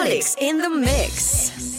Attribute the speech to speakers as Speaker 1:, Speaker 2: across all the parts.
Speaker 1: Olix in the mix.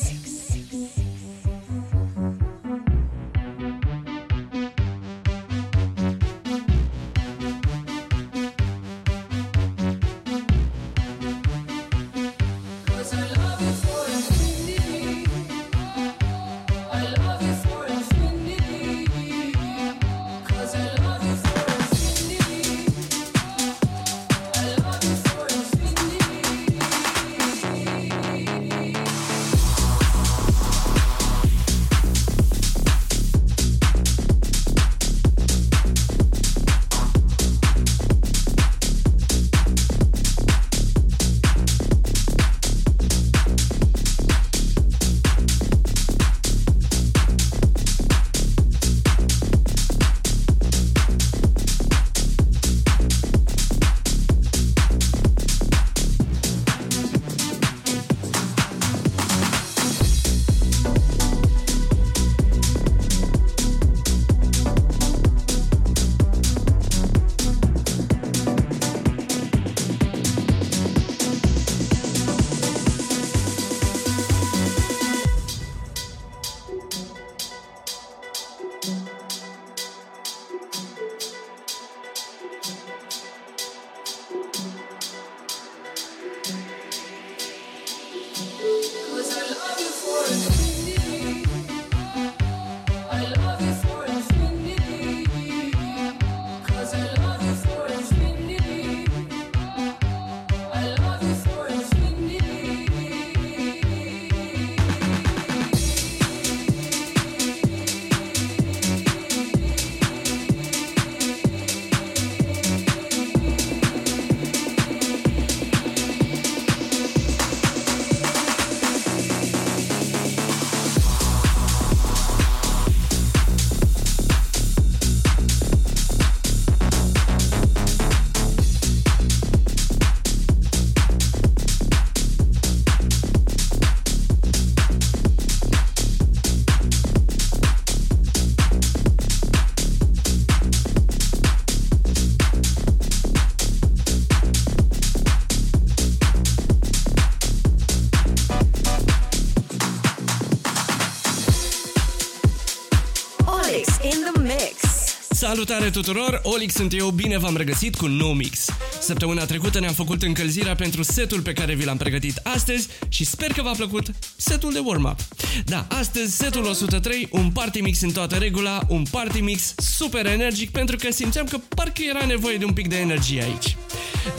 Speaker 2: Salutare tuturor, Olix sunt eu, bine v-am regăsit cu No Mix. Săptămâna trecută ne-am făcut încălzirea pentru setul pe care vi l-am pregătit astăzi și sper că v-a plăcut setul de warm-up. Da, astăzi setul 103, un party mix în toată regula, un party mix super energic pentru că simțeam că parcă era nevoie de un pic de energie aici.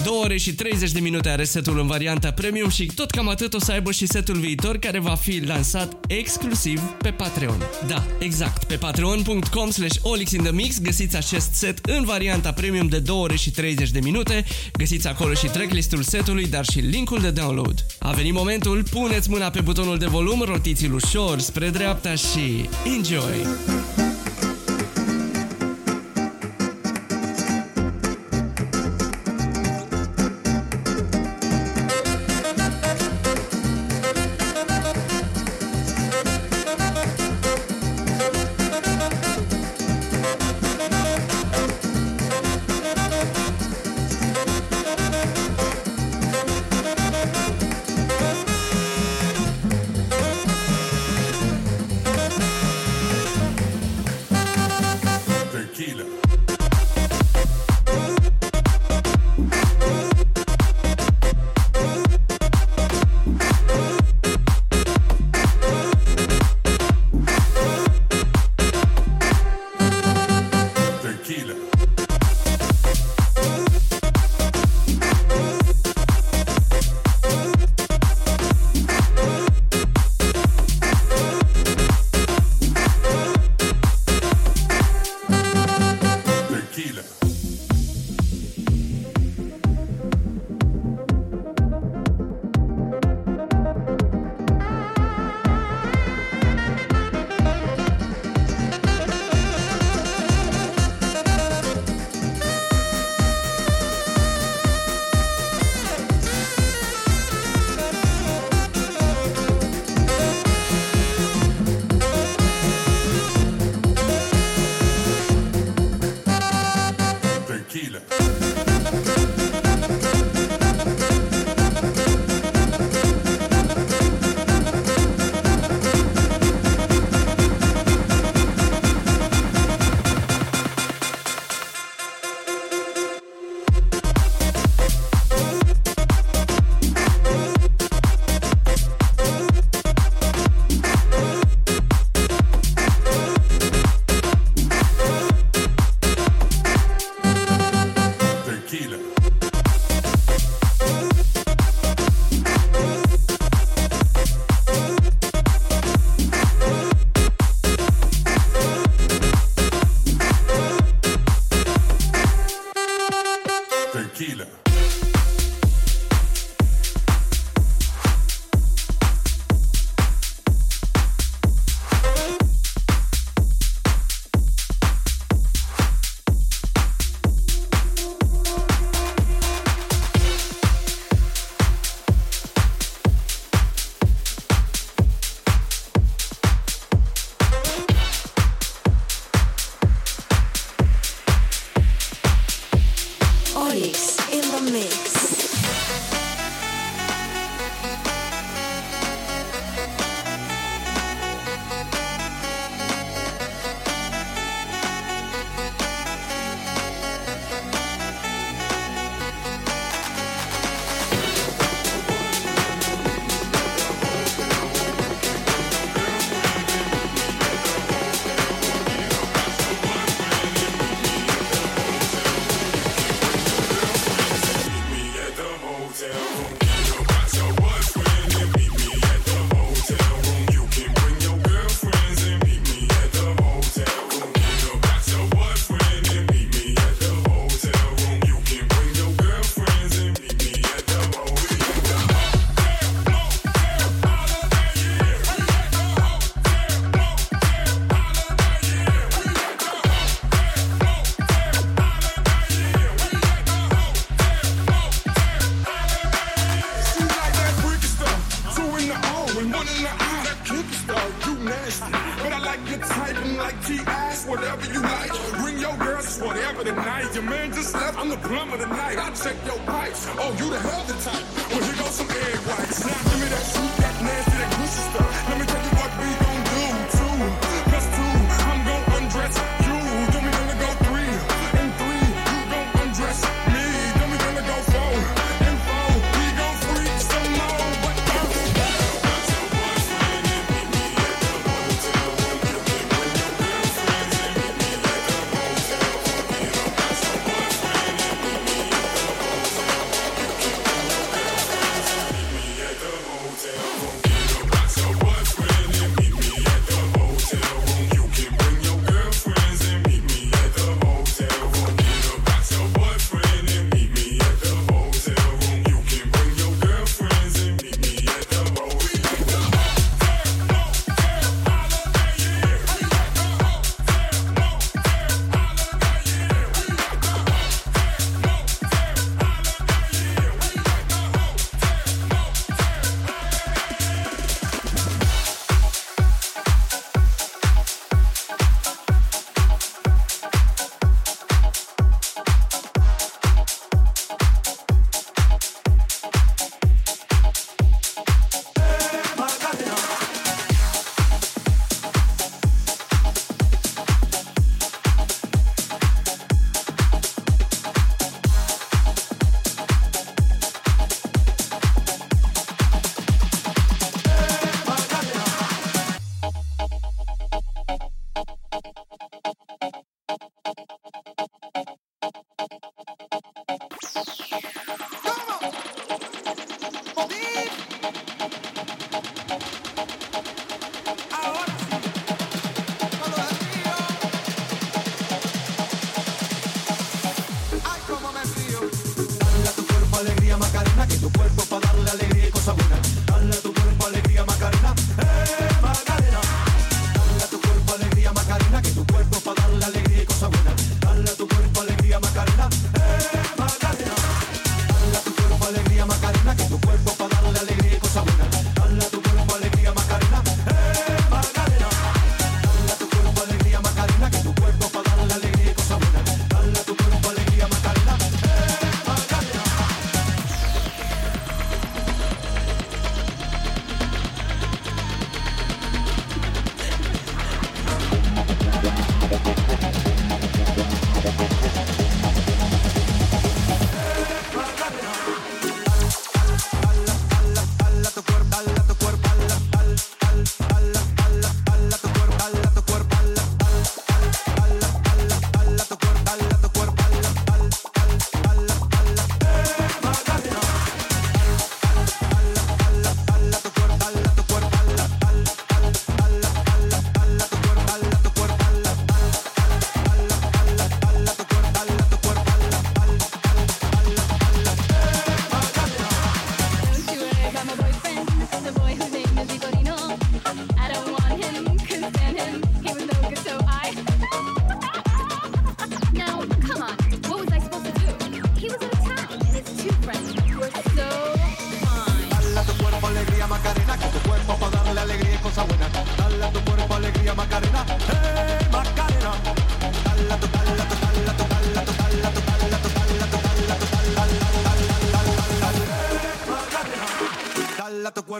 Speaker 2: 2 ore și 30 de minute are setul în varianta premium și tot cam atât o să aibă și setul viitor care va fi lansat exclusiv pe Patreon. Da, exact, pe patreon.com slash olixinthemix găsiți acest set în varianta premium de 2 ore și 30 de minute, găsiți acolo și tracklistul setului, dar și linkul de download. A venit momentul, puneți mâna pe butonul de volum, rotiți-l ușor spre dreapta și enjoy!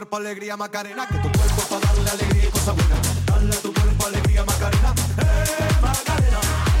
Speaker 3: cuerpo alegría Macarena, que tu cuerpo para darle alegría y cosa buena. Dale a tu cuerpo alegría Macarena, eh Macarena.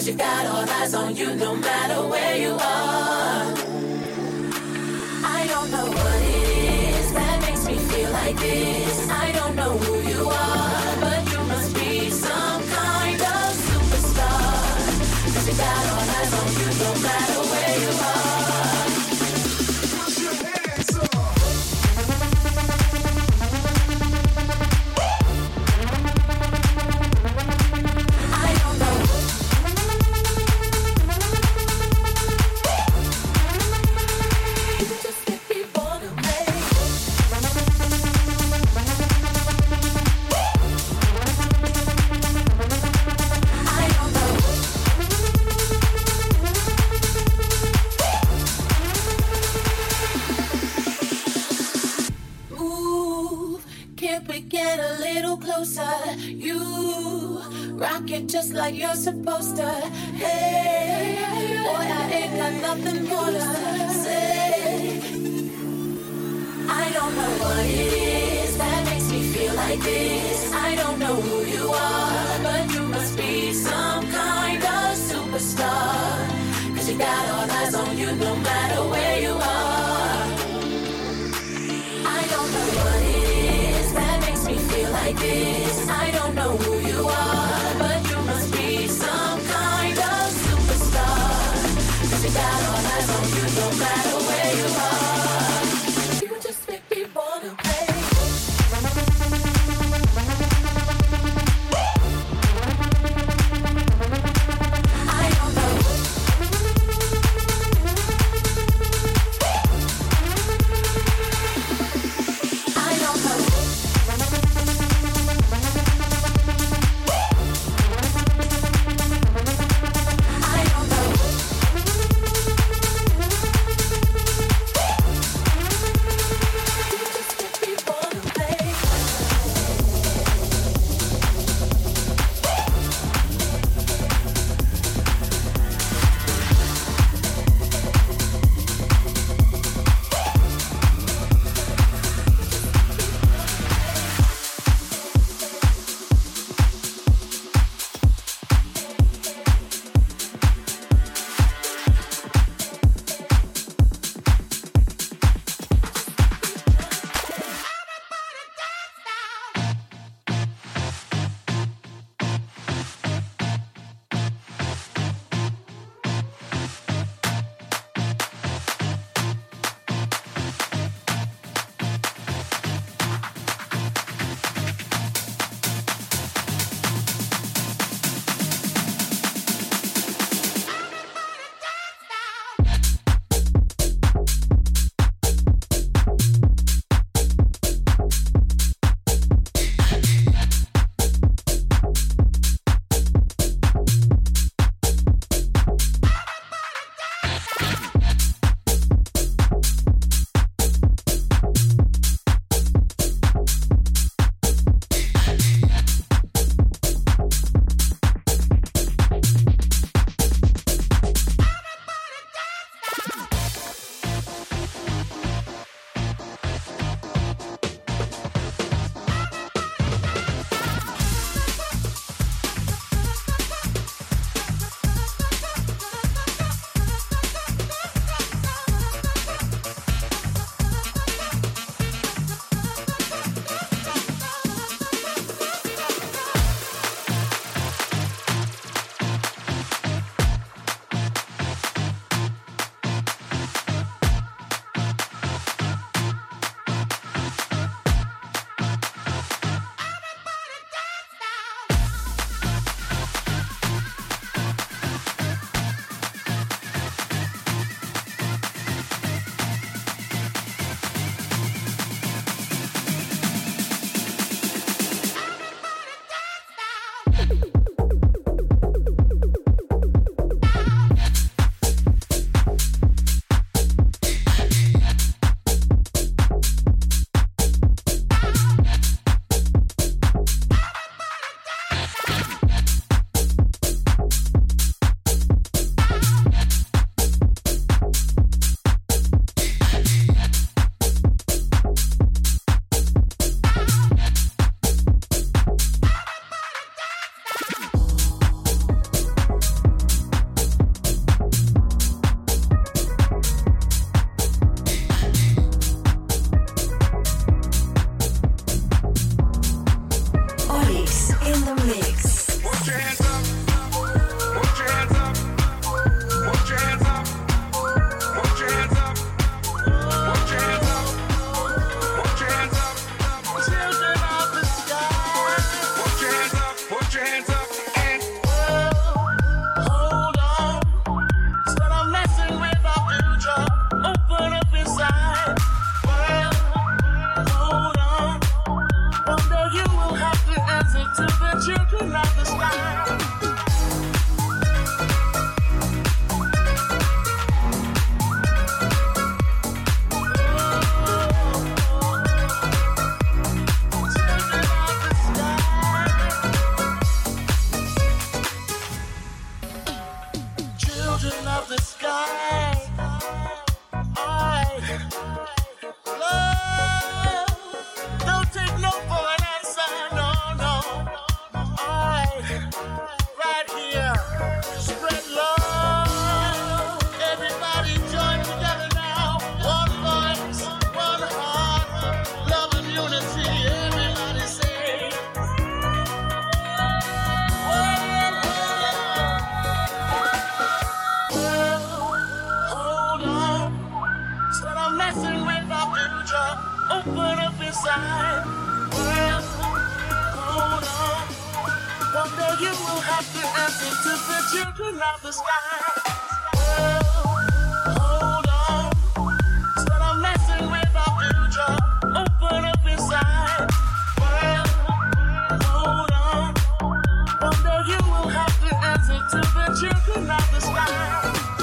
Speaker 4: Cause you got all eyes on you no matter where you are. be. It's a picture from the
Speaker 1: sky.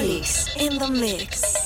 Speaker 1: In the mix.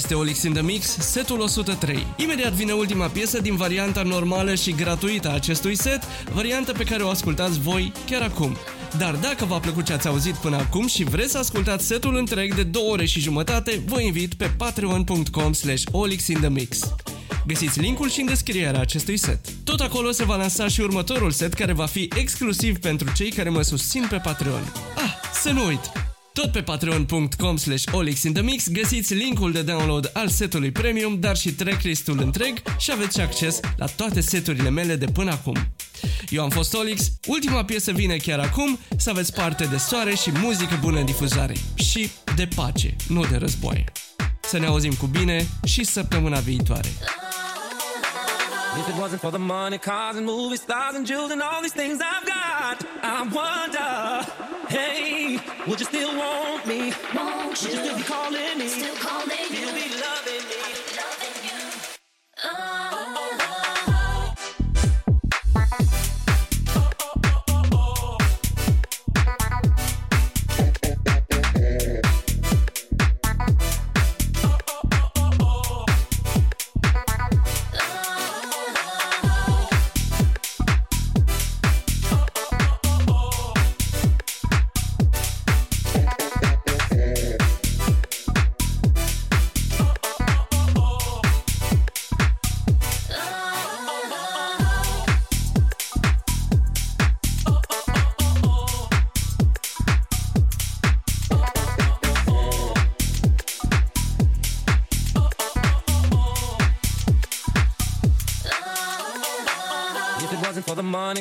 Speaker 2: Este Olix in the Mix, setul 103. Imediat vine ultima piesă din varianta normală și gratuită a acestui set, varianta pe care o ascultați voi chiar acum. Dar dacă v-a plăcut ce ați auzit până acum și vreți să ascultați setul întreg de 2 ore și jumătate, vă invit pe patreon.com slash olixinthemix. Găsiți linkul și în descrierea acestui set. Tot acolo se va lansa și următorul set care va fi exclusiv pentru cei care mă susțin pe Patreon. Ah, să nu uit! Tot pe patreon.com slash olixinthemix găsiți linkul de download al setului premium, dar și tracklistul întreg și aveți și acces la toate seturile mele de până acum. Eu am fost Olix, ultima piesă vine chiar acum, să aveți parte de soare și muzică bună în difuzare. Și de pace, nu de războaie. Să ne auzim cu bine și săptămâna viitoare.
Speaker 5: If it wasn't for the money, cars and movie stars and jewels and all these things I've got, I wonder, hey, would you still want me?
Speaker 4: Won't
Speaker 5: Would you still be calling me?
Speaker 4: Still calling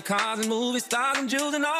Speaker 5: cars and movie stars and jewels and all